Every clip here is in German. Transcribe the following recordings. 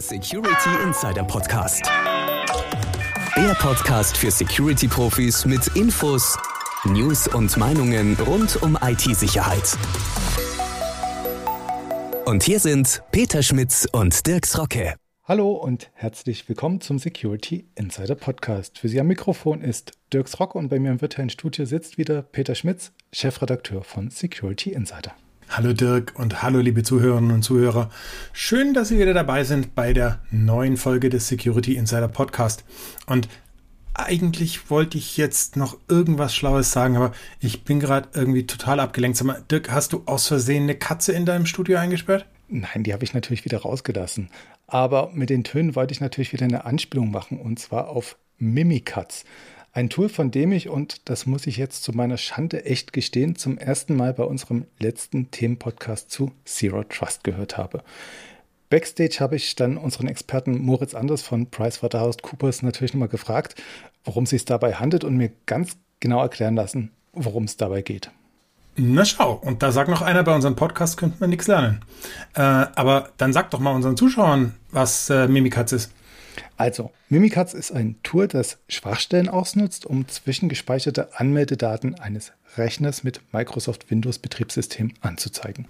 der Security Insider Podcast. Der Podcast für Security-Profis mit Infos, News und Meinungen rund um IT-Sicherheit. Und hier sind Peter Schmitz und Dirks Rocke. Hallo und herzlich willkommen zum Security Insider Podcast. Für Sie am Mikrofon ist Dirks Rocke und bei mir im virtuellen Studio sitzt wieder Peter Schmitz, Chefredakteur von Security Insider. Hallo Dirk und hallo liebe Zuhörerinnen und Zuhörer. Schön, dass Sie wieder dabei sind bei der neuen Folge des Security Insider Podcast. Und eigentlich wollte ich jetzt noch irgendwas Schlaues sagen, aber ich bin gerade irgendwie total abgelenkt. Sag mal, Dirk, hast du aus Versehen eine Katze in deinem Studio eingesperrt? Nein, die habe ich natürlich wieder rausgelassen. Aber mit den Tönen wollte ich natürlich wieder eine Anspielung machen und zwar auf Mimikatz. Ein Tool, von dem ich, und das muss ich jetzt zu meiner Schande echt gestehen, zum ersten Mal bei unserem letzten Themenpodcast zu Zero Trust gehört habe. Backstage habe ich dann unseren Experten Moritz Anders von PricewaterhouseCoopers natürlich nochmal gefragt, worum es sich dabei handelt und mir ganz genau erklären lassen, worum es dabei geht. Na schau, und da sagt noch einer, bei unserem Podcast könnte man nichts lernen. Äh, aber dann sag doch mal unseren Zuschauern, was äh, Mimikatz ist. Also, Mimikatz ist ein Tool, das Schwachstellen ausnutzt, um zwischengespeicherte Anmeldedaten eines Rechners mit Microsoft Windows Betriebssystem anzuzeigen.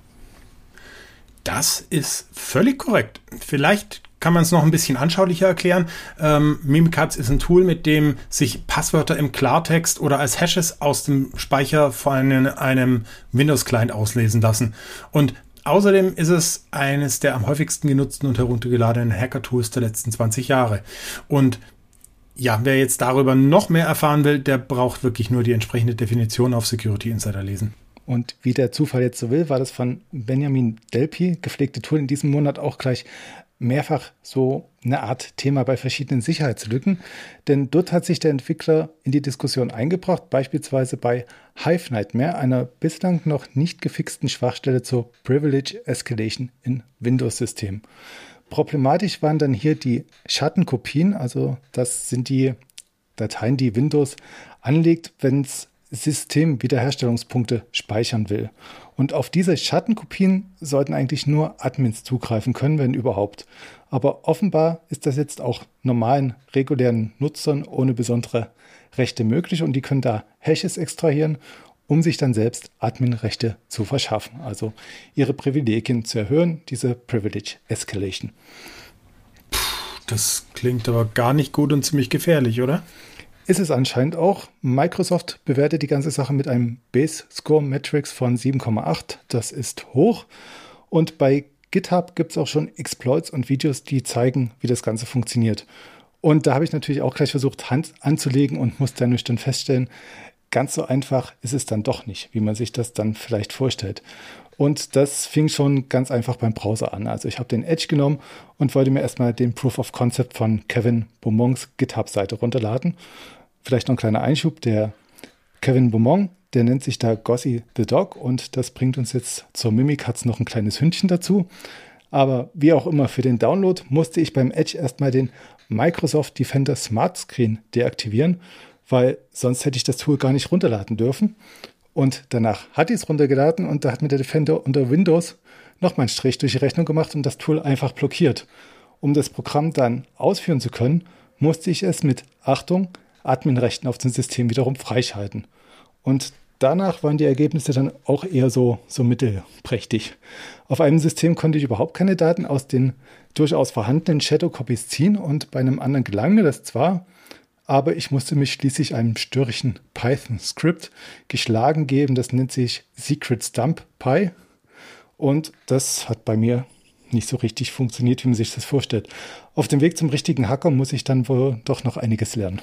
Das ist völlig korrekt. Vielleicht kann man es noch ein bisschen anschaulicher erklären. Ähm, Mimikatz ist ein Tool, mit dem sich Passwörter im Klartext oder als Hashes aus dem Speicher von einem, Windows-Client auslesen lassen. Und Außerdem ist es eines der am häufigsten genutzten und heruntergeladenen Hacker-Tools der letzten 20 Jahre. Und ja, wer jetzt darüber noch mehr erfahren will, der braucht wirklich nur die entsprechende Definition auf Security Insider lesen. Und wie der Zufall jetzt so will, war das von Benjamin Delpi gepflegte Tool in diesem Monat auch gleich mehrfach so eine Art Thema bei verschiedenen Sicherheitslücken, denn dort hat sich der Entwickler in die Diskussion eingebracht, beispielsweise bei Hive Nightmare, einer bislang noch nicht gefixten Schwachstelle zur Privilege Escalation in Windows-Systemen. Problematisch waren dann hier die Schattenkopien, also das sind die Dateien, die Windows anlegt, wenn es Systemwiederherstellungspunkte speichern will. Und auf diese Schattenkopien sollten eigentlich nur Admins zugreifen können, wenn überhaupt. Aber offenbar ist das jetzt auch normalen, regulären Nutzern ohne besondere Rechte möglich und die können da Hashes extrahieren, um sich dann selbst Admin-Rechte zu verschaffen, also ihre Privilegien zu erhöhen, diese Privilege Escalation. Das klingt aber gar nicht gut und ziemlich gefährlich, oder? Ist es anscheinend auch. Microsoft bewertet die ganze Sache mit einem Base Score Matrix von 7,8. Das ist hoch. Und bei GitHub gibt es auch schon Exploits und Videos, die zeigen, wie das Ganze funktioniert. Und da habe ich natürlich auch gleich versucht, Hand anzulegen und musste dann nüchtern feststellen, ganz so einfach ist es dann doch nicht, wie man sich das dann vielleicht vorstellt. Und das fing schon ganz einfach beim Browser an. Also ich habe den Edge genommen und wollte mir erstmal den Proof of Concept von Kevin Beaumonts GitHub-Seite runterladen. Vielleicht noch ein kleiner Einschub. Der Kevin Beaumont, der nennt sich da Gossi the Dog und das bringt uns jetzt zur Mimikatz noch ein kleines Hündchen dazu. Aber wie auch immer, für den Download musste ich beim Edge erstmal den Microsoft Defender Smart Screen deaktivieren, weil sonst hätte ich das Tool gar nicht runterladen dürfen. Und danach hatte ich es runtergeladen und da hat mir der Defender unter Windows nochmal einen Strich durch die Rechnung gemacht und das Tool einfach blockiert. Um das Programm dann ausführen zu können, musste ich es mit Achtung Adminrechten auf dem System wiederum freischalten. Und danach waren die Ergebnisse dann auch eher so, so mittelprächtig. Auf einem System konnte ich überhaupt keine Daten aus den durchaus vorhandenen Shadow Copies ziehen und bei einem anderen gelang mir das zwar, aber ich musste mich schließlich einem störrischen Python-Script geschlagen geben, das nennt sich Secret Stump Py und das hat bei mir nicht so richtig funktioniert, wie man sich das vorstellt. Auf dem Weg zum richtigen Hacker muss ich dann wohl doch noch einiges lernen.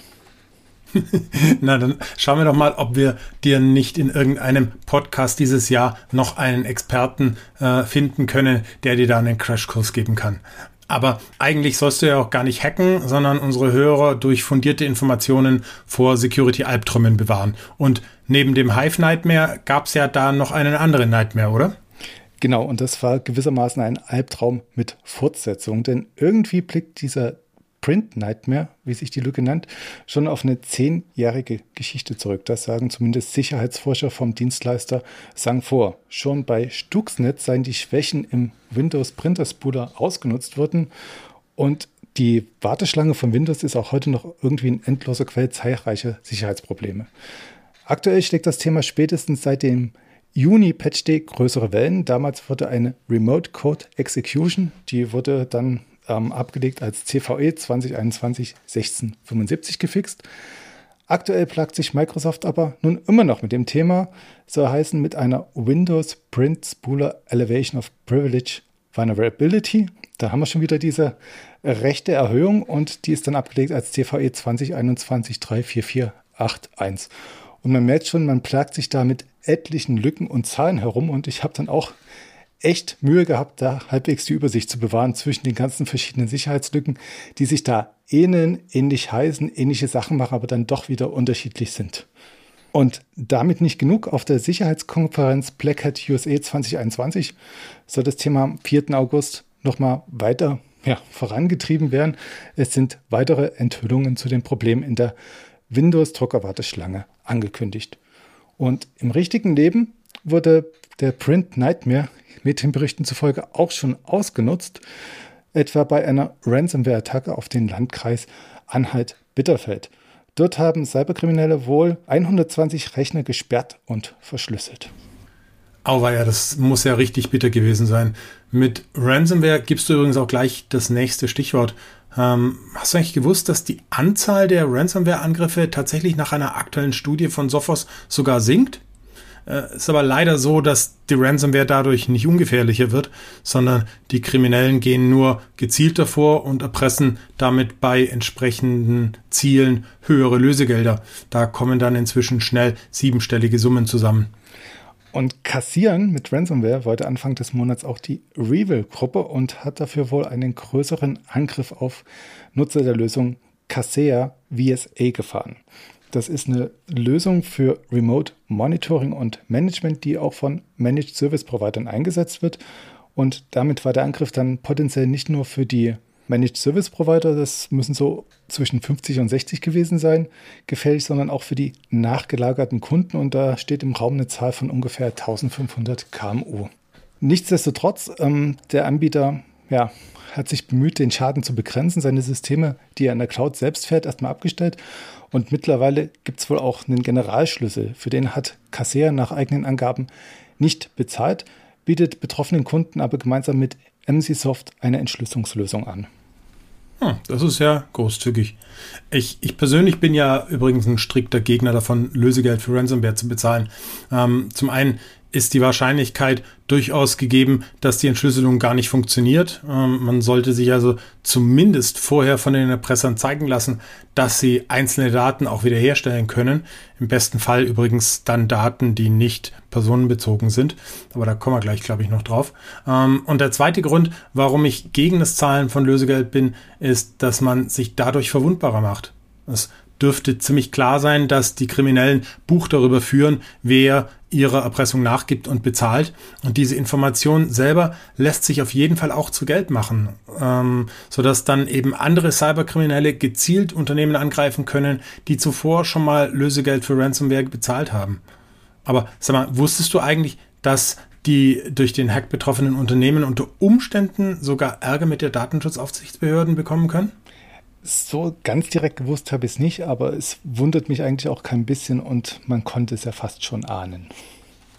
Na, dann schauen wir doch mal, ob wir dir nicht in irgendeinem Podcast dieses Jahr noch einen Experten äh, finden können, der dir da einen Crashkurs geben kann. Aber eigentlich sollst du ja auch gar nicht hacken, sondern unsere Hörer durch fundierte Informationen vor Security-Albträumen bewahren. Und neben dem Hive Nightmare gab es ja da noch einen anderen Nightmare, oder? Genau, und das war gewissermaßen ein Albtraum mit Fortsetzung, denn irgendwie blickt dieser Print Nightmare, wie sich die Lücke nennt, schon auf eine zehnjährige Geschichte zurück. Das sagen zumindest Sicherheitsforscher vom Dienstleister Sang vor. Schon bei Stuxnet seien die Schwächen im Windows Printer Spooler ausgenutzt worden Und die Warteschlange von Windows ist auch heute noch irgendwie ein endloser Quell zahlreicher Sicherheitsprobleme. Aktuell schlägt das Thema spätestens seit dem Juni Patch Day größere Wellen. Damals wurde eine Remote Code Execution, die wurde dann ähm, abgelegt als CVE 2021 1675 gefixt. Aktuell plagt sich Microsoft aber nun immer noch mit dem Thema, soll heißen mit einer Windows Print Spooler Elevation of Privilege Vulnerability. Da haben wir schon wieder diese rechte Erhöhung und die ist dann abgelegt als CVE 2021 34481. Und man merkt schon, man plagt sich da mit etlichen Lücken und Zahlen herum und ich habe dann auch echt Mühe gehabt, da halbwegs die Übersicht zu bewahren zwischen den ganzen verschiedenen Sicherheitslücken, die sich da ähneln, ähnlich heißen, ähnliche Sachen machen, aber dann doch wieder unterschiedlich sind. Und damit nicht genug, auf der Sicherheitskonferenz Black Hat USA 2021 soll das Thema am 4. August nochmal weiter ja, vorangetrieben werden. Es sind weitere Enthüllungen zu den Problemen in der Windows-Druckerwarteschlange angekündigt. Und im richtigen Leben wurde der Print Nightmare Medienberichten zufolge auch schon ausgenutzt, etwa bei einer Ransomware-Attacke auf den Landkreis Anhalt-Bitterfeld. Dort haben Cyberkriminelle wohl 120 Rechner gesperrt und verschlüsselt. Ja, das muss ja richtig bitter gewesen sein. Mit Ransomware gibst du übrigens auch gleich das nächste Stichwort. Ähm, hast du eigentlich gewusst, dass die Anzahl der Ransomware-Angriffe tatsächlich nach einer aktuellen Studie von Sophos sogar sinkt? Äh, ist aber leider so, dass die Ransomware dadurch nicht ungefährlicher wird, sondern die Kriminellen gehen nur gezielter vor und erpressen damit bei entsprechenden Zielen höhere Lösegelder. Da kommen dann inzwischen schnell siebenstellige Summen zusammen. Und kassieren mit Ransomware wollte Anfang des Monats auch die Revil-Gruppe und hat dafür wohl einen größeren Angriff auf Nutzer der Lösung Kaseya VSA gefahren. Das ist eine Lösung für Remote Monitoring und Management, die auch von Managed Service Providern eingesetzt wird. Und damit war der Angriff dann potenziell nicht nur für die Managed Service Provider, das müssen so zwischen 50 und 60 gewesen sein, gefährlich, sondern auch für die nachgelagerten Kunden. Und da steht im Raum eine Zahl von ungefähr 1500 KMU. Nichtsdestotrotz, ähm, der Anbieter ja, hat sich bemüht, den Schaden zu begrenzen, seine Systeme, die er in der Cloud selbst fährt, erstmal abgestellt und mittlerweile gibt es wohl auch einen Generalschlüssel. Für den hat Kaseya nach eigenen Angaben nicht bezahlt, bietet betroffenen Kunden aber gemeinsam mit MCSoft eine Entschlüsselungslösung an. Hm, das ist ja großzügig. Ich, ich persönlich bin ja übrigens ein strikter Gegner davon, Lösegeld für Ransomware zu bezahlen. Ähm, zum einen ist die Wahrscheinlichkeit durchaus gegeben, dass die Entschlüsselung gar nicht funktioniert. Ähm, man sollte sich also zumindest vorher von den Erpressern zeigen lassen, dass sie einzelne Daten auch wiederherstellen können. Im besten Fall übrigens dann Daten, die nicht personenbezogen sind. Aber da kommen wir gleich, glaube ich, noch drauf. Ähm, und der zweite Grund, warum ich gegen das Zahlen von Lösegeld bin, ist, dass man sich dadurch verwundbarer macht. Es dürfte ziemlich klar sein, dass die Kriminellen Buch darüber führen, wer ihrer Erpressung nachgibt und bezahlt. Und diese Information selber lässt sich auf jeden Fall auch zu Geld machen, ähm, sodass dann eben andere Cyberkriminelle gezielt Unternehmen angreifen können, die zuvor schon mal Lösegeld für Ransomware bezahlt haben. Aber sag mal, wusstest du eigentlich, dass die durch den Hack betroffenen Unternehmen unter Umständen sogar Ärger mit der Datenschutzaufsichtsbehörden bekommen können? So ganz direkt gewusst habe ich es nicht, aber es wundert mich eigentlich auch kein bisschen und man konnte es ja fast schon ahnen.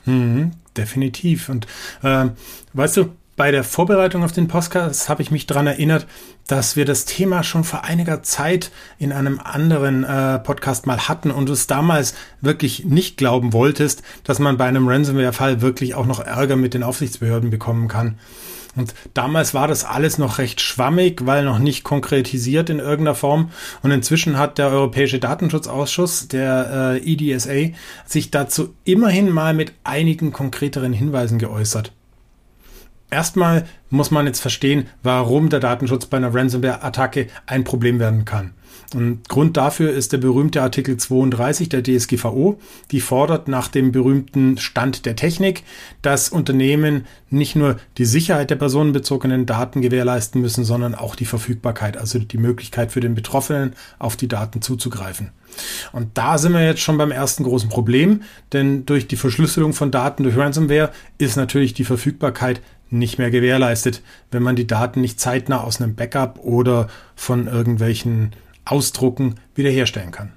Mhm, definitiv. Und äh, weißt du, bei der Vorbereitung auf den Podcast habe ich mich daran erinnert, dass wir das Thema schon vor einiger Zeit in einem anderen äh, Podcast mal hatten und du es damals wirklich nicht glauben wolltest, dass man bei einem Ransomware-Fall wirklich auch noch Ärger mit den Aufsichtsbehörden bekommen kann. Und damals war das alles noch recht schwammig, weil noch nicht konkretisiert in irgendeiner Form. Und inzwischen hat der Europäische Datenschutzausschuss, der äh, EDSA, sich dazu immerhin mal mit einigen konkreteren Hinweisen geäußert. Erstmal muss man jetzt verstehen, warum der Datenschutz bei einer Ransomware-Attacke ein Problem werden kann. Und Grund dafür ist der berühmte Artikel 32 der DSGVO, die fordert nach dem berühmten Stand der Technik, dass Unternehmen nicht nur die Sicherheit der personenbezogenen Daten gewährleisten müssen, sondern auch die Verfügbarkeit, also die Möglichkeit für den Betroffenen auf die Daten zuzugreifen. Und da sind wir jetzt schon beim ersten großen Problem, denn durch die Verschlüsselung von Daten durch Ransomware ist natürlich die Verfügbarkeit nicht mehr gewährleistet, wenn man die Daten nicht zeitnah aus einem Backup oder von irgendwelchen Ausdrucken wiederherstellen kann.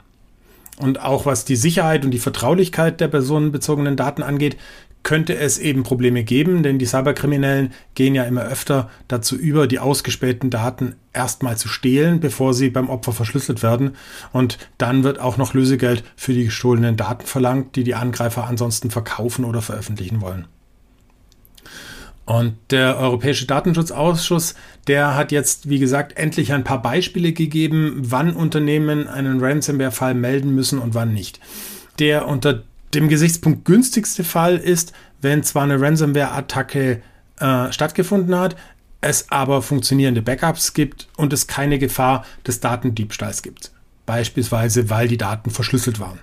Und auch was die Sicherheit und die Vertraulichkeit der personenbezogenen Daten angeht, könnte es eben Probleme geben, denn die Cyberkriminellen gehen ja immer öfter dazu über, die ausgespähten Daten erstmal zu stehlen, bevor sie beim Opfer verschlüsselt werden. Und dann wird auch noch Lösegeld für die gestohlenen Daten verlangt, die die Angreifer ansonsten verkaufen oder veröffentlichen wollen. Und der Europäische Datenschutzausschuss, der hat jetzt, wie gesagt, endlich ein paar Beispiele gegeben, wann Unternehmen einen Ransomware-Fall melden müssen und wann nicht. Der unter dem Gesichtspunkt günstigste Fall ist, wenn zwar eine Ransomware-Attacke äh, stattgefunden hat, es aber funktionierende Backups gibt und es keine Gefahr des Datendiebstahls gibt. Beispielsweise, weil die Daten verschlüsselt waren.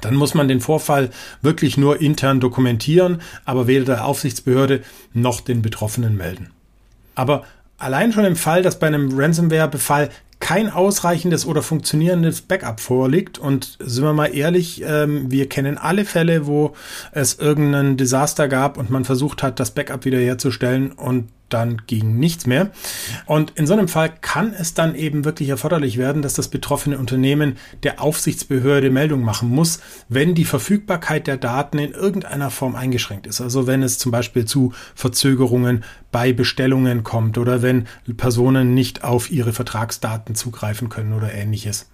Dann muss man den Vorfall wirklich nur intern dokumentieren, aber weder der Aufsichtsbehörde noch den Betroffenen melden. Aber allein schon im Fall, dass bei einem Ransomware-Befall kein ausreichendes oder funktionierendes Backup vorliegt. Und sind wir mal ehrlich, ähm, wir kennen alle Fälle, wo es irgendeinen Desaster gab und man versucht hat, das Backup wiederherzustellen und dann ging nichts mehr. Und in so einem Fall kann es dann eben wirklich erforderlich werden, dass das betroffene Unternehmen der Aufsichtsbehörde Meldung machen muss, wenn die Verfügbarkeit der Daten in irgendeiner Form eingeschränkt ist. Also wenn es zum Beispiel zu Verzögerungen bei Bestellungen kommt oder wenn Personen nicht auf ihre Vertragsdaten zugreifen können oder ähnliches.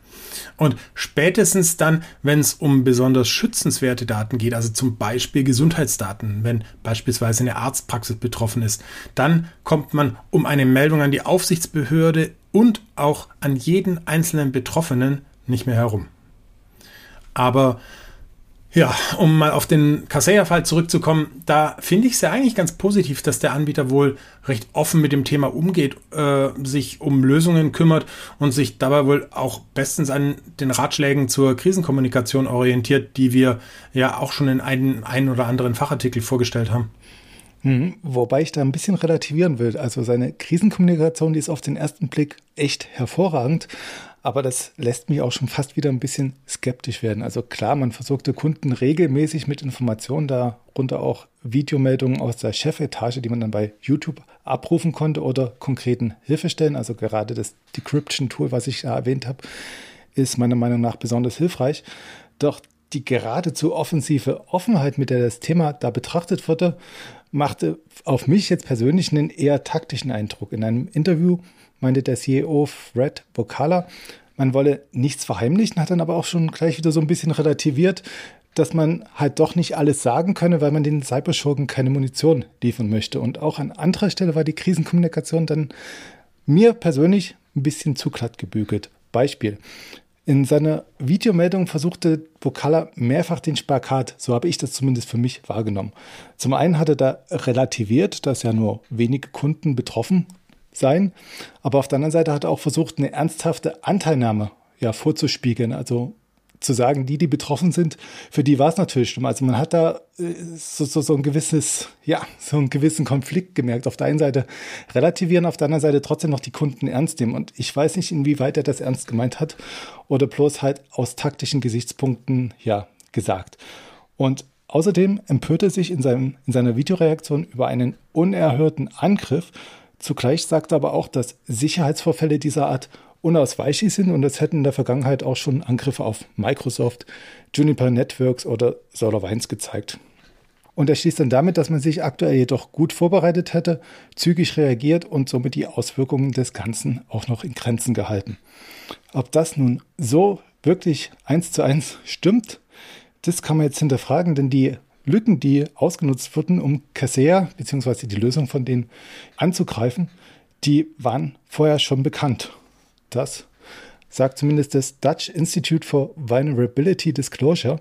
Und spätestens dann, wenn es um besonders schützenswerte Daten geht, also zum Beispiel Gesundheitsdaten, wenn beispielsweise eine Arztpraxis betroffen ist, dann kommt man um eine Meldung an die Aufsichtsbehörde und auch an jeden einzelnen Betroffenen nicht mehr herum. Aber ja, um mal auf den Kaseya-Fall zurückzukommen, da finde ich es ja eigentlich ganz positiv, dass der Anbieter wohl recht offen mit dem Thema umgeht, äh, sich um Lösungen kümmert und sich dabei wohl auch bestens an den Ratschlägen zur Krisenkommunikation orientiert, die wir ja auch schon in einem einen oder anderen Fachartikel vorgestellt haben. Mhm, wobei ich da ein bisschen relativieren will. Also seine Krisenkommunikation, die ist auf den ersten Blick echt hervorragend. Aber das lässt mich auch schon fast wieder ein bisschen skeptisch werden. Also klar, man versorgte Kunden regelmäßig mit Informationen, darunter auch Videomeldungen aus der Chefetage, die man dann bei YouTube abrufen konnte oder konkreten Hilfestellen. Also gerade das Decryption-Tool, was ich da erwähnt habe, ist meiner Meinung nach besonders hilfreich. Doch die geradezu offensive Offenheit, mit der das Thema da betrachtet wurde, machte auf mich jetzt persönlich einen eher taktischen Eindruck. In einem Interview meinte der CEO Fred Bocala, man wolle nichts verheimlichen, hat dann aber auch schon gleich wieder so ein bisschen relativiert, dass man halt doch nicht alles sagen könne, weil man den Cyberschurken keine Munition liefern möchte. Und auch an anderer Stelle war die Krisenkommunikation dann mir persönlich ein bisschen zu glatt gebügelt. Beispiel. In seiner Videomeldung versuchte Bocala mehrfach den Spagat, so habe ich das zumindest für mich wahrgenommen. Zum einen hat er da relativiert, dass ja nur wenige Kunden betroffen sein. Aber auf der anderen Seite hat er auch versucht, eine ernsthafte Anteilnahme ja, vorzuspiegeln. Also zu sagen, die, die betroffen sind, für die war es natürlich schlimm. Also man hat da äh, so, so, so ein gewisses, ja, so einen gewissen Konflikt gemerkt. Auf der einen Seite relativieren, auf der anderen Seite trotzdem noch die Kunden ernst nehmen. Und ich weiß nicht, inwieweit er das ernst gemeint hat oder bloß halt aus taktischen Gesichtspunkten, ja, gesagt. Und außerdem empörte sich in, seinem, in seiner Videoreaktion über einen unerhörten Angriff Zugleich sagt er aber auch, dass Sicherheitsvorfälle dieser Art unausweichlich sind und es hätten in der Vergangenheit auch schon Angriffe auf Microsoft, Juniper Networks oder SolarWinds gezeigt. Und er schließt dann damit, dass man sich aktuell jedoch gut vorbereitet hätte, zügig reagiert und somit die Auswirkungen des Ganzen auch noch in Grenzen gehalten. Ob das nun so wirklich eins zu eins stimmt, das kann man jetzt hinterfragen, denn die Lücken, die ausgenutzt wurden, um Kaseya bzw. die Lösung von denen anzugreifen, die waren vorher schon bekannt. Das sagt zumindest das Dutch Institute for Vulnerability Disclosure.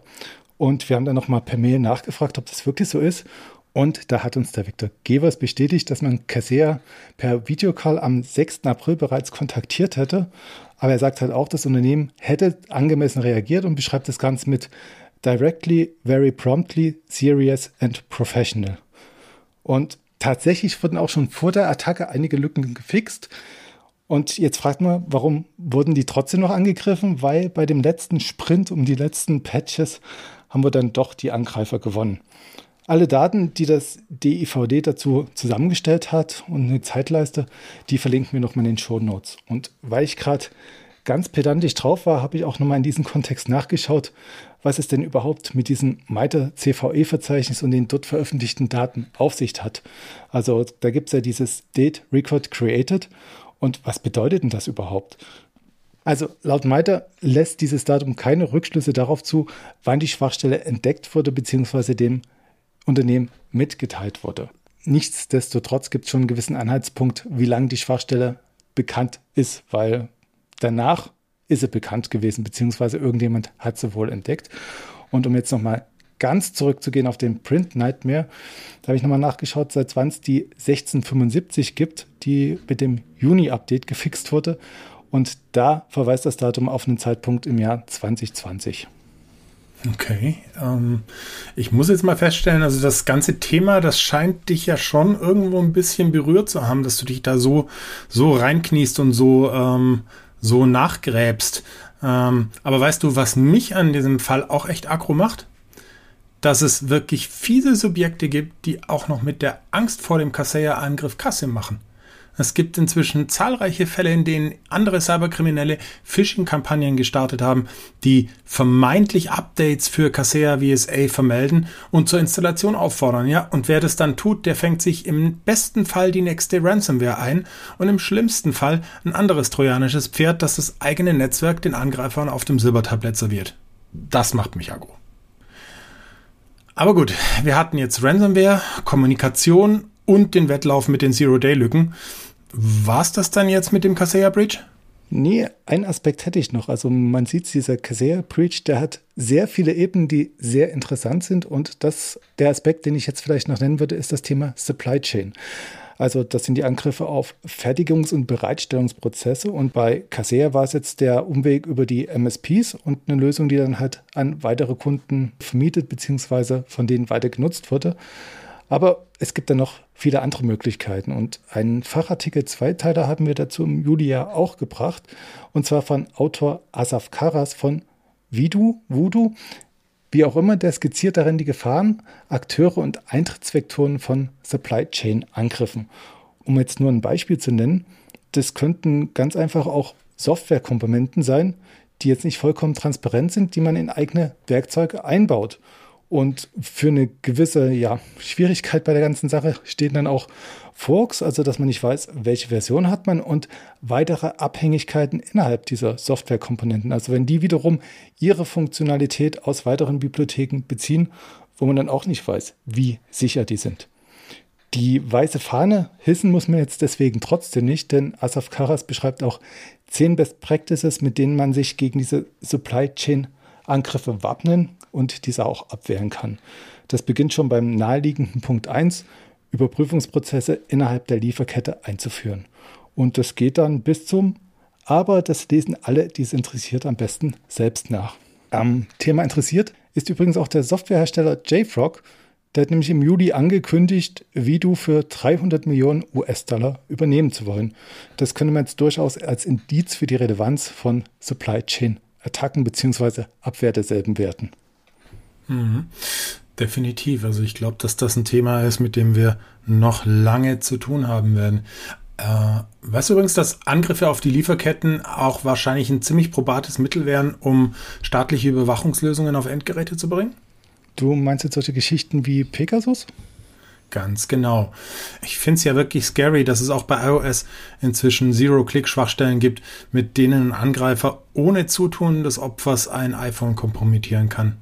Und wir haben dann nochmal per Mail nachgefragt, ob das wirklich so ist. Und da hat uns der Viktor Gevers bestätigt, dass man Kaseya per Videocall am 6. April bereits kontaktiert hätte. Aber er sagt halt auch, das Unternehmen hätte angemessen reagiert und beschreibt das Ganze mit directly, very promptly, serious and professional. Und tatsächlich wurden auch schon vor der Attacke einige Lücken gefixt. Und jetzt fragt man, warum wurden die trotzdem noch angegriffen? Weil bei dem letzten Sprint um die letzten Patches haben wir dann doch die Angreifer gewonnen. Alle Daten, die das DIVD dazu zusammengestellt hat und eine Zeitleiste, die verlinken wir nochmal in den Show Notes. Und weil ich gerade ganz pedantisch drauf war, habe ich auch nochmal in diesem Kontext nachgeschaut, was es denn überhaupt mit diesem MITRE CVE-Verzeichnis und den dort veröffentlichten Daten auf sich hat. Also da gibt es ja dieses Date Record Created. Und was bedeutet denn das überhaupt? Also laut MITRE lässt dieses Datum keine Rückschlüsse darauf zu, wann die Schwachstelle entdeckt wurde bzw. dem Unternehmen mitgeteilt wurde. Nichtsdestotrotz gibt es schon einen gewissen Anhaltspunkt, wie lange die Schwachstelle bekannt ist, weil danach ist sie bekannt gewesen, beziehungsweise irgendjemand hat sie wohl entdeckt. Und um jetzt nochmal ganz zurückzugehen auf den Print Nightmare, da habe ich nochmal nachgeschaut, seit wann es die 1675 gibt, die mit dem Juni-Update gefixt wurde. Und da verweist das Datum auf einen Zeitpunkt im Jahr 2020. Okay. Ähm, ich muss jetzt mal feststellen, also das ganze Thema, das scheint dich ja schon irgendwo ein bisschen berührt zu haben, dass du dich da so, so reinkniest und so, ähm, so nachgräbst. Ähm, aber weißt du, was mich an diesem Fall auch echt aggro macht? Dass es wirklich viele Subjekte gibt, die auch noch mit der Angst vor dem Kaseya-Angriff Kasse machen. Es gibt inzwischen zahlreiche Fälle, in denen andere Cyberkriminelle Phishing-Kampagnen gestartet haben, die vermeintlich Updates für Kaseya VSA vermelden und zur Installation auffordern. Ja, und wer das dann tut, der fängt sich im besten Fall die nächste Ransomware ein und im schlimmsten Fall ein anderes trojanisches Pferd, das das eigene Netzwerk den Angreifern auf dem Silbertablett serviert. Das macht mich aggro. Aber gut, wir hatten jetzt Ransomware, Kommunikation und den Wettlauf mit den Zero-Day-Lücken. War es das dann jetzt mit dem Kaseya Breach? Nee, ein Aspekt hätte ich noch. Also man sieht, dieser Kaseya Breach, der hat sehr viele Ebenen, die sehr interessant sind. Und das, der Aspekt, den ich jetzt vielleicht noch nennen würde, ist das Thema Supply Chain. Also das sind die Angriffe auf Fertigungs- und Bereitstellungsprozesse. Und bei Kaseya war es jetzt der Umweg über die MSPs und eine Lösung, die dann halt an weitere Kunden vermietet bzw. von denen weiter genutzt wurde. Aber es gibt dann noch viele andere Möglichkeiten. Und einen Fachartikel Zweiteiler haben wir dazu im Juli ja auch gebracht. Und zwar von Autor Asaf Karas von Vidu, Voodoo. Wie auch immer, der skizziert darin die Gefahren, Akteure und Eintrittsvektoren von Supply Chain Angriffen. Um jetzt nur ein Beispiel zu nennen, das könnten ganz einfach auch Softwarekomponenten sein, die jetzt nicht vollkommen transparent sind, die man in eigene Werkzeuge einbaut. Und für eine gewisse ja, Schwierigkeit bei der ganzen Sache stehen dann auch Forks, also dass man nicht weiß, welche Version hat man und weitere Abhängigkeiten innerhalb dieser Softwarekomponenten. Also wenn die wiederum ihre Funktionalität aus weiteren Bibliotheken beziehen, wo man dann auch nicht weiß, wie sicher die sind. Die weiße Fahne hissen muss man jetzt deswegen trotzdem nicht, denn Asaf Karas beschreibt auch zehn Best Practices, mit denen man sich gegen diese Supply Chain Angriffe wappnen und diese auch abwehren kann. Das beginnt schon beim naheliegenden Punkt 1, Überprüfungsprozesse innerhalb der Lieferkette einzuführen. Und das geht dann bis zum, aber das lesen alle, die es interessiert, am besten selbst nach. Am Thema interessiert ist übrigens auch der Softwarehersteller JFrog, der hat nämlich im Juli angekündigt, Vidu für 300 Millionen US-Dollar übernehmen zu wollen. Das könnte man jetzt durchaus als Indiz für die Relevanz von Supply Chain Attacken bzw. Abwehr derselben werten. Mhm. Definitiv. Also ich glaube, dass das ein Thema ist, mit dem wir noch lange zu tun haben werden. Äh, weißt du übrigens, dass Angriffe auf die Lieferketten auch wahrscheinlich ein ziemlich probates Mittel wären, um staatliche Überwachungslösungen auf Endgeräte zu bringen? Du meinst jetzt solche Geschichten wie Pegasus? Ganz genau. Ich finde es ja wirklich scary, dass es auch bei iOS inzwischen Zero-Click-Schwachstellen gibt, mit denen ein Angreifer ohne Zutun des Opfers ein iPhone kompromittieren kann.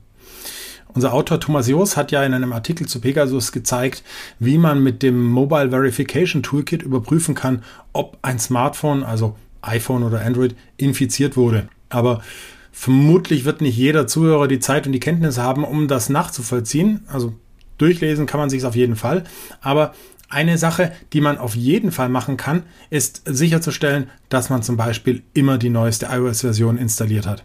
Unser Autor Thomas Joos hat ja in einem Artikel zu Pegasus gezeigt, wie man mit dem Mobile Verification Toolkit überprüfen kann, ob ein Smartphone, also iPhone oder Android, infiziert wurde. Aber vermutlich wird nicht jeder Zuhörer die Zeit und die Kenntnis haben, um das nachzuvollziehen. Also durchlesen kann man sich auf jeden Fall. Aber eine Sache, die man auf jeden Fall machen kann, ist sicherzustellen, dass man zum Beispiel immer die neueste iOS-Version installiert hat.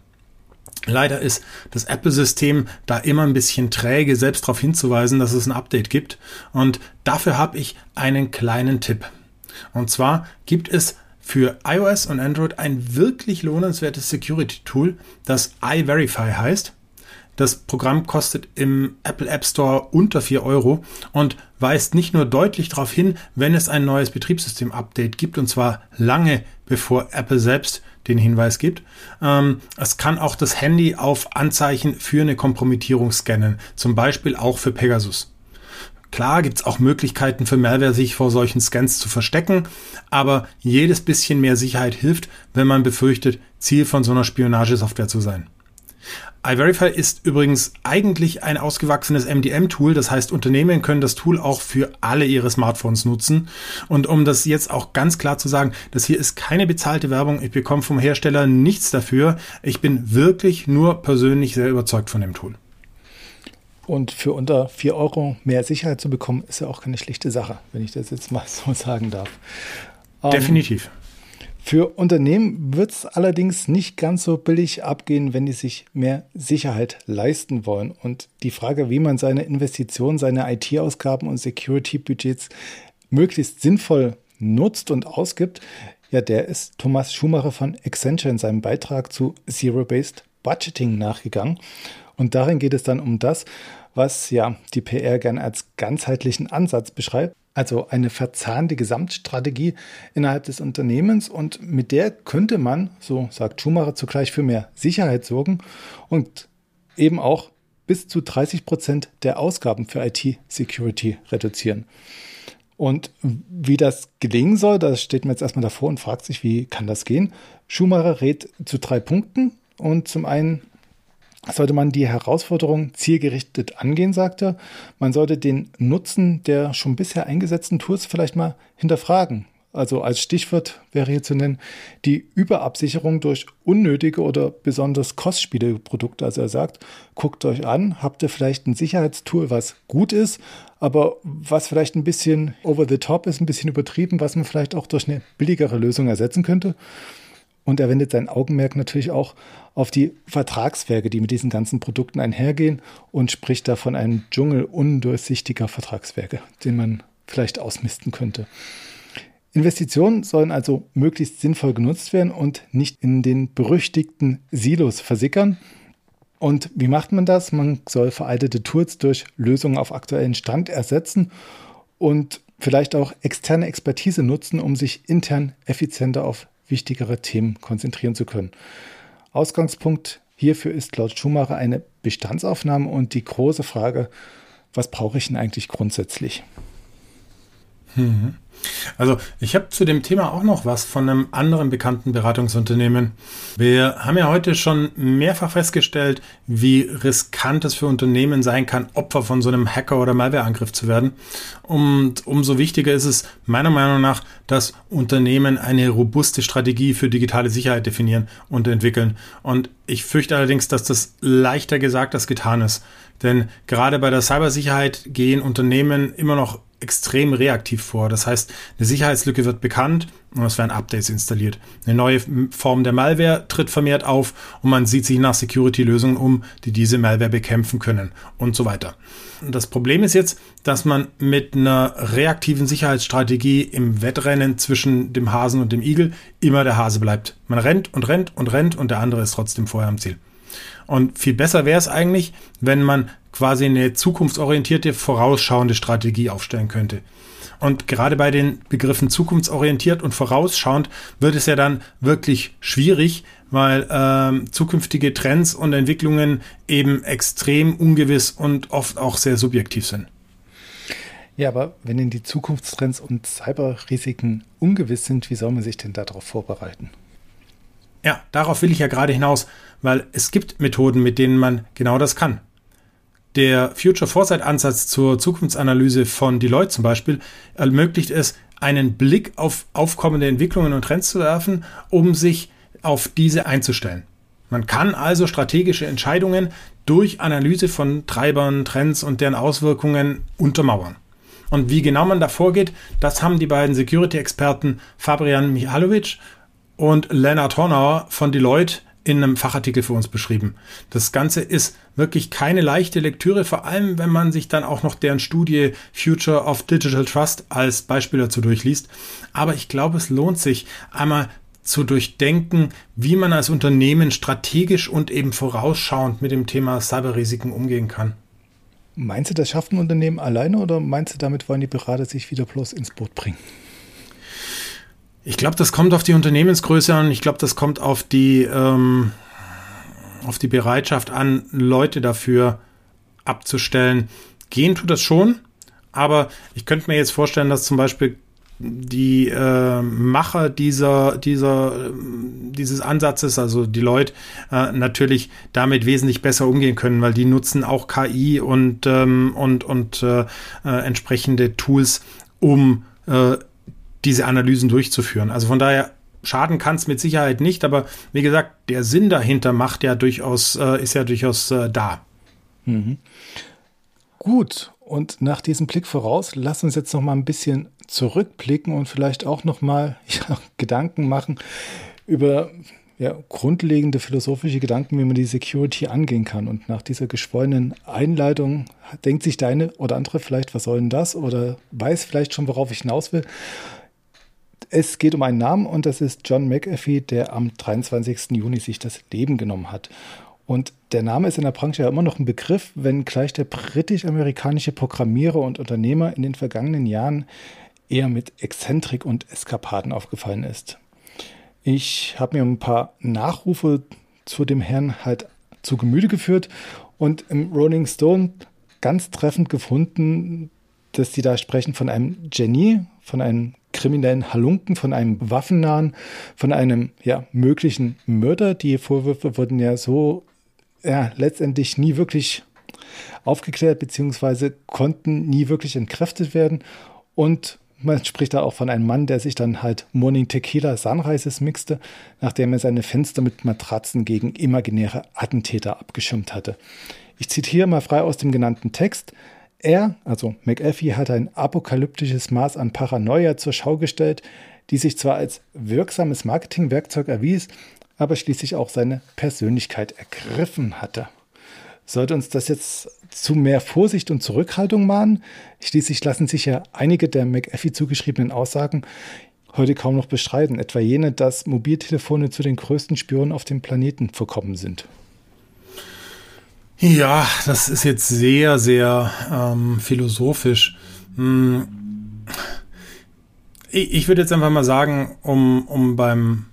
Leider ist das Apple-System da immer ein bisschen träge, selbst darauf hinzuweisen, dass es ein Update gibt. Und dafür habe ich einen kleinen Tipp. Und zwar gibt es für iOS und Android ein wirklich lohnenswertes Security-Tool, das iVerify heißt. Das Programm kostet im Apple App Store unter 4 Euro und weist nicht nur deutlich darauf hin, wenn es ein neues Betriebssystem-Update gibt, und zwar lange bevor Apple selbst den Hinweis gibt. Ähm, es kann auch das Handy auf Anzeichen für eine Kompromittierung scannen, zum Beispiel auch für Pegasus. Klar gibt es auch Möglichkeiten für Malware, sich vor solchen Scans zu verstecken, aber jedes bisschen mehr Sicherheit hilft, wenn man befürchtet, Ziel von so einer Spionagesoftware zu sein iVerify ist übrigens eigentlich ein ausgewachsenes MDM-Tool. Das heißt, Unternehmen können das Tool auch für alle ihre Smartphones nutzen. Und um das jetzt auch ganz klar zu sagen, das hier ist keine bezahlte Werbung. Ich bekomme vom Hersteller nichts dafür. Ich bin wirklich nur persönlich sehr überzeugt von dem Tool. Und für unter 4 Euro mehr Sicherheit zu bekommen, ist ja auch keine schlichte Sache, wenn ich das jetzt mal so sagen darf. Definitiv. Um, für Unternehmen wird es allerdings nicht ganz so billig abgehen, wenn die sich mehr Sicherheit leisten wollen. Und die Frage, wie man seine Investitionen, seine IT-Ausgaben und Security-Budgets möglichst sinnvoll nutzt und ausgibt, ja, der ist Thomas Schumacher von Accenture in seinem Beitrag zu Zero-Based Budgeting nachgegangen. Und darin geht es dann um das, was ja die PR gern als ganzheitlichen Ansatz beschreibt also eine verzahnte Gesamtstrategie innerhalb des Unternehmens und mit der könnte man, so sagt Schumacher, zugleich für mehr Sicherheit sorgen und eben auch bis zu 30 Prozent der Ausgaben für IT-Security reduzieren. Und wie das gelingen soll, da steht man jetzt erstmal davor und fragt sich, wie kann das gehen? Schumacher rät zu drei Punkten und zum einen sollte man die Herausforderung zielgerichtet angehen, sagt er. Man sollte den Nutzen der schon bisher eingesetzten Tools vielleicht mal hinterfragen. Also als Stichwort wäre hier zu nennen die Überabsicherung durch unnötige oder besonders kostspielige Produkte. Also er sagt, guckt euch an, habt ihr vielleicht ein Sicherheitstool, was gut ist, aber was vielleicht ein bisschen over the top ist, ein bisschen übertrieben, was man vielleicht auch durch eine billigere Lösung ersetzen könnte. Und er wendet sein Augenmerk natürlich auch auf die Vertragswerke, die mit diesen ganzen Produkten einhergehen und spricht da von einem Dschungel undurchsichtiger Vertragswerke, den man vielleicht ausmisten könnte. Investitionen sollen also möglichst sinnvoll genutzt werden und nicht in den berüchtigten Silos versickern. Und wie macht man das? Man soll veraltete Tools durch Lösungen auf aktuellen Stand ersetzen und vielleicht auch externe Expertise nutzen, um sich intern effizienter auf wichtigere Themen konzentrieren zu können. Ausgangspunkt hierfür ist laut Schumacher eine Bestandsaufnahme und die große Frage, was brauche ich denn eigentlich grundsätzlich? Mhm. Also ich habe zu dem Thema auch noch was von einem anderen bekannten Beratungsunternehmen. Wir haben ja heute schon mehrfach festgestellt, wie riskant es für Unternehmen sein kann, Opfer von so einem Hacker- oder Malwareangriff zu werden. Und umso wichtiger ist es meiner Meinung nach, dass Unternehmen eine robuste Strategie für digitale Sicherheit definieren und entwickeln. Und ich fürchte allerdings, dass das leichter gesagt als getan ist. Denn gerade bei der Cybersicherheit gehen Unternehmen immer noch extrem reaktiv vor. Das heißt, eine Sicherheitslücke wird bekannt und es werden Updates installiert. Eine neue Form der Malware tritt vermehrt auf und man sieht sich nach Security-Lösungen um, die diese Malware bekämpfen können und so weiter. Das Problem ist jetzt, dass man mit einer reaktiven Sicherheitsstrategie im Wettrennen zwischen dem Hasen und dem Igel immer der Hase bleibt. Man rennt und rennt und rennt und der andere ist trotzdem vorher am Ziel. Und viel besser wäre es eigentlich, wenn man quasi eine zukunftsorientierte, vorausschauende Strategie aufstellen könnte. Und gerade bei den Begriffen zukunftsorientiert und vorausschauend wird es ja dann wirklich schwierig, weil ähm, zukünftige Trends und Entwicklungen eben extrem ungewiss und oft auch sehr subjektiv sind. Ja, aber wenn denn die Zukunftstrends und Cyberrisiken ungewiss sind, wie soll man sich denn darauf vorbereiten? Ja, darauf will ich ja gerade hinaus, weil es gibt Methoden, mit denen man genau das kann. Der Future Foresight Ansatz zur Zukunftsanalyse von Deloitte zum Beispiel ermöglicht es, einen Blick auf aufkommende Entwicklungen und Trends zu werfen, um sich auf diese einzustellen. Man kann also strategische Entscheidungen durch Analyse von Treibern, Trends und deren Auswirkungen untermauern. Und wie genau man da vorgeht, das haben die beiden Security-Experten Fabian Mihalovic und Lennart Hornauer von Deloitte in einem Fachartikel für uns beschrieben. Das Ganze ist wirklich keine leichte Lektüre, vor allem wenn man sich dann auch noch deren Studie Future of Digital Trust als Beispiel dazu durchliest. Aber ich glaube, es lohnt sich einmal zu durchdenken, wie man als Unternehmen strategisch und eben vorausschauend mit dem Thema Cyberrisiken umgehen kann. Meinst du, das schafft ein Unternehmen alleine oder meinst du, damit wollen die Berater sich wieder bloß ins Boot bringen? Ich glaube, das kommt auf die Unternehmensgröße an. Ich glaube, das kommt auf die, ähm, auf die Bereitschaft an, Leute dafür abzustellen. Gehen tut das schon, aber ich könnte mir jetzt vorstellen, dass zum Beispiel die äh, Macher dieser, dieser, dieses Ansatzes, also die Leute, äh, natürlich damit wesentlich besser umgehen können, weil die nutzen auch KI und, ähm, und, und äh, äh, entsprechende Tools, um äh, diese Analysen durchzuführen. Also von daher schaden kann es mit Sicherheit nicht, aber wie gesagt, der Sinn dahinter macht ja durchaus, äh, ist ja durchaus äh, da. Mhm. Gut, und nach diesem Blick voraus, lass uns jetzt noch mal ein bisschen zurückblicken und vielleicht auch noch mal ja, Gedanken machen über ja, grundlegende philosophische Gedanken, wie man die Security angehen kann. Und nach dieser geschwollenen Einleitung denkt sich deine oder andere vielleicht, was soll denn das? Oder weiß vielleicht schon, worauf ich hinaus will. Es geht um einen Namen und das ist John McAfee, der am 23. Juni sich das Leben genommen hat. Und der Name ist in der Branche ja immer noch ein Begriff, wenn gleich der britisch-amerikanische Programmierer und Unternehmer in den vergangenen Jahren eher mit Exzentrik und Eskapaden aufgefallen ist. Ich habe mir ein paar Nachrufe zu dem Herrn halt zu Gemüte geführt und im Rolling Stone ganz treffend gefunden, dass die da sprechen von einem Genie, von einem kriminellen Halunken, von einem Waffennahen, von einem ja, möglichen Mörder. Die Vorwürfe wurden ja so ja, letztendlich nie wirklich aufgeklärt, beziehungsweise konnten nie wirklich entkräftet werden. Und man spricht da auch von einem Mann, der sich dann halt Morning Tequila Sunrises mixte, nachdem er seine Fenster mit Matratzen gegen imaginäre Attentäter abgeschirmt hatte. Ich zitiere mal frei aus dem genannten Text. Er, also McAfee, hat ein apokalyptisches Maß an Paranoia zur Schau gestellt, die sich zwar als wirksames Marketingwerkzeug erwies, aber schließlich auch seine Persönlichkeit ergriffen hatte. Sollte uns das jetzt zu mehr Vorsicht und Zurückhaltung mahnen? Schließlich lassen sich ja einige der McAfee zugeschriebenen Aussagen heute kaum noch bestreiten, etwa jene, dass Mobiltelefone zu den größten Spionen auf dem Planeten verkommen sind. Ja, das ist jetzt sehr, sehr ähm, philosophisch. Hm. Ich, ich würde jetzt einfach mal sagen, um, um beim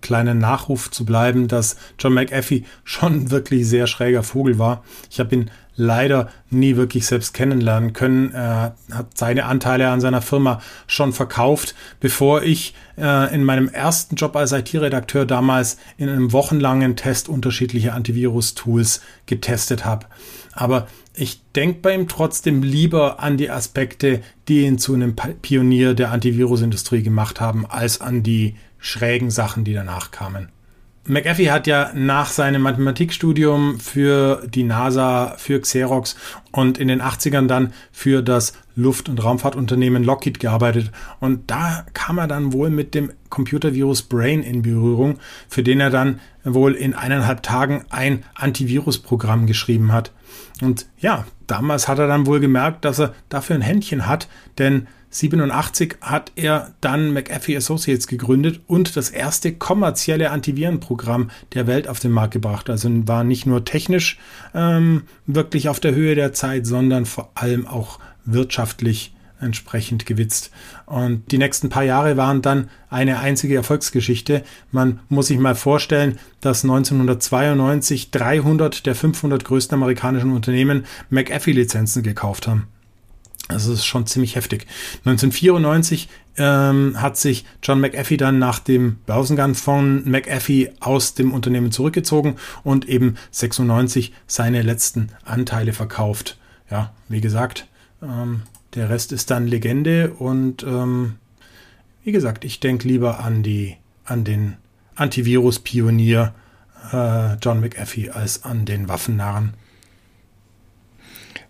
kleinen Nachruf zu bleiben, dass John McAfee schon wirklich sehr schräger Vogel war. Ich habe ihn leider nie wirklich selbst kennenlernen können. Er hat seine Anteile an seiner Firma schon verkauft, bevor ich äh, in meinem ersten Job als IT-Redakteur damals in einem wochenlangen Test unterschiedliche Antivirus-Tools getestet habe. Aber ich denke bei ihm trotzdem lieber an die Aspekte, die ihn zu einem Pionier der Antivirusindustrie gemacht haben, als an die schrägen Sachen, die danach kamen. McAfee hat ja nach seinem Mathematikstudium für die NASA, für Xerox und in den 80ern dann für das Luft- und Raumfahrtunternehmen Lockheed gearbeitet. Und da kam er dann wohl mit dem Computervirus Brain in Berührung, für den er dann wohl in eineinhalb Tagen ein Antivirusprogramm geschrieben hat. Und ja, damals hat er dann wohl gemerkt, dass er dafür ein Händchen hat, denn 87 hat er dann McAfee Associates gegründet und das erste kommerzielle Antivirenprogramm der Welt auf den Markt gebracht. Also war nicht nur technisch ähm, wirklich auf der Höhe der Zeit, sondern vor allem auch wirtschaftlich entsprechend gewitzt. Und die nächsten paar Jahre waren dann eine einzige Erfolgsgeschichte. Man muss sich mal vorstellen, dass 1992 300 der 500 größten amerikanischen Unternehmen McAfee-Lizenzen gekauft haben. Das ist schon ziemlich heftig. 1994 ähm, hat sich John McAfee dann nach dem Börsengang von McAfee aus dem Unternehmen zurückgezogen und eben 96 seine letzten Anteile verkauft. Ja, wie gesagt, ähm, der Rest ist dann Legende und ähm, wie gesagt, ich denke lieber an die, an den Antivirus-Pionier äh, John McAfee als an den Waffennarren.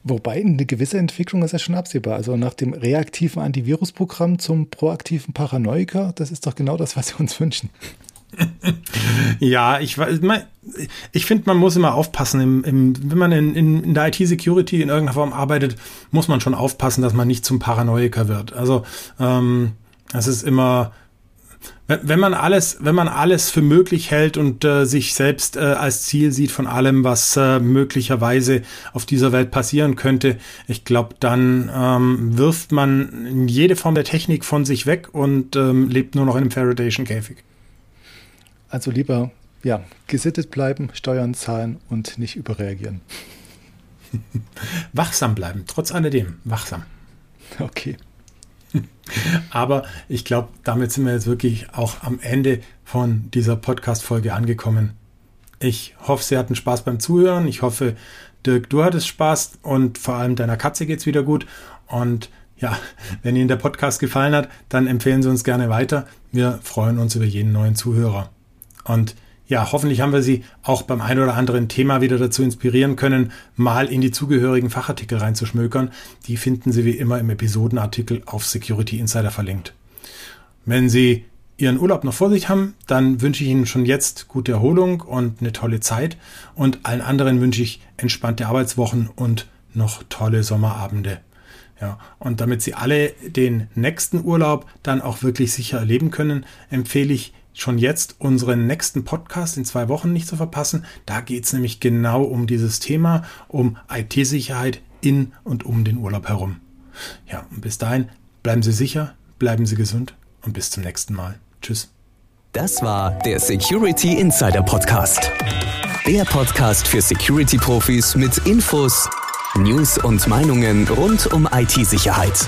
Wobei eine gewisse Entwicklung ist ja schon absehbar. Also nach dem reaktiven Antivirusprogramm zum proaktiven Paranoiker, das ist doch genau das, was wir uns wünschen. ja, ich, ich finde, man muss immer aufpassen. Im, im, wenn man in, in, der IT-Security in irgendeiner Form arbeitet, muss man schon aufpassen, dass man nicht zum Paranoiker wird. Also ähm, es ist immer wenn man alles, wenn man alles für möglich hält und äh, sich selbst äh, als Ziel sieht von allem, was äh, möglicherweise auf dieser Welt passieren könnte, ich glaube, dann ähm, wirft man jede Form der Technik von sich weg und ähm, lebt nur noch in einem Faradayschen Käfig. Also lieber, ja, gesittet bleiben, Steuern zahlen und nicht überreagieren. wachsam bleiben, trotz alledem, wachsam. Okay. Aber ich glaube, damit sind wir jetzt wirklich auch am Ende von dieser Podcast-Folge angekommen. Ich hoffe, Sie hatten Spaß beim Zuhören. Ich hoffe, Dirk, du hattest Spaß und vor allem deiner Katze geht es wieder gut. Und ja, wenn Ihnen der Podcast gefallen hat, dann empfehlen Sie uns gerne weiter. Wir freuen uns über jeden neuen Zuhörer. Und ja, hoffentlich haben wir Sie auch beim ein oder anderen Thema wieder dazu inspirieren können, mal in die zugehörigen Fachartikel reinzuschmökern. Die finden Sie wie immer im Episodenartikel auf Security Insider verlinkt. Wenn Sie Ihren Urlaub noch vor sich haben, dann wünsche ich Ihnen schon jetzt gute Erholung und eine tolle Zeit und allen anderen wünsche ich entspannte Arbeitswochen und noch tolle Sommerabende. Ja, und damit Sie alle den nächsten Urlaub dann auch wirklich sicher erleben können, empfehle ich schon jetzt unseren nächsten Podcast in zwei Wochen nicht zu verpassen. Da geht es nämlich genau um dieses Thema, um IT-Sicherheit in und um den Urlaub herum. Ja, und bis dahin bleiben Sie sicher, bleiben Sie gesund und bis zum nächsten Mal. Tschüss. Das war der Security Insider Podcast. Der Podcast für Security-Profis mit Infos, News und Meinungen rund um IT-Sicherheit.